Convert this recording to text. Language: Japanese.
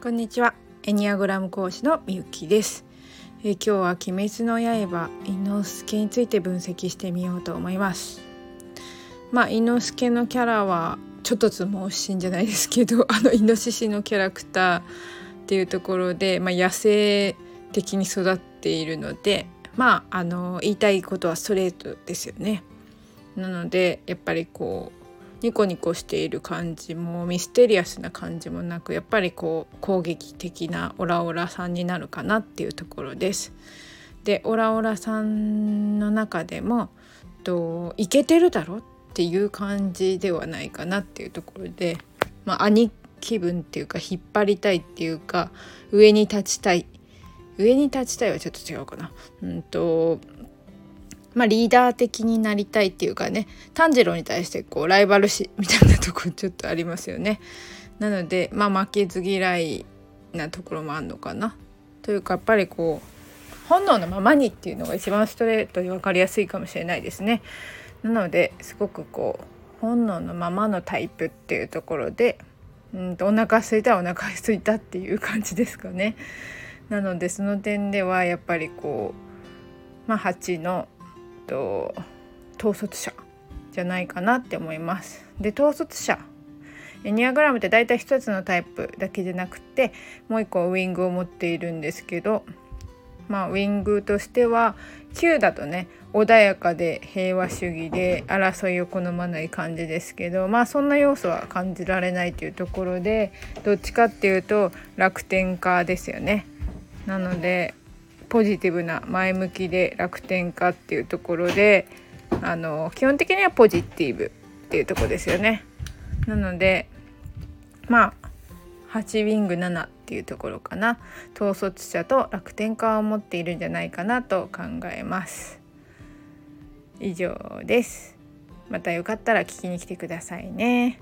こんにちは。エニアグラム講師のみゆきです。え今日は鬼滅の刃伊之助について分析してみようと思います。まあ伊之助のキャラはちょっとつもしいんじゃないですけど あのイノシシのキャラクターっていうところで、まあ、野生的に育っているのでまああの言いたいことはストレートですよね。なのでやっぱりこうニコニコしている感じもミステリアスな感じもなくやっぱりこう攻撃的なオラオラさんになるかなっていうところです。でオラオラさんの中でもとイケてるだろっていう感じではないかなっていうところで、まあ、兄気分っていうか引っ張りたいっていうか上に立ちたい上に立ちたいはちょっと違うかな。うんとまあ、リーダー的になりたいっていうかね炭治郎に対してこうライバル視みたいなとこちょっとありますよね。なので、まあ、負けず嫌いなところもあるのかな。というかやっぱりこう本能のままにっていうのが一番ストレートに分かりやすいかもしれないですね。なのですごくこう本能のままのタイプっていうところでうんとお腹空いたお腹空いたっていう感じですかね。なのでその点ではやっぱりこうまあ8のと統率者じゃないかなって思います。で統率者エニアグラムって大体一つのタイプだけじゃなくてもう一個ウィングを持っているんですけどまあウィングとしては9だとね穏やかで平和主義で争いを好まない感じですけどまあそんな要素は感じられないというところでどっちかっていうと楽天家ですよね。なのでポジティブな前向きで楽天家っていうところであの基本的にはポジティブっていうとこですよね。なのでまあ8ウィング7っていうところかな統率者と楽天家を持っているんじゃないかなと考えます。以上です。またよかったら聞きに来てくださいね。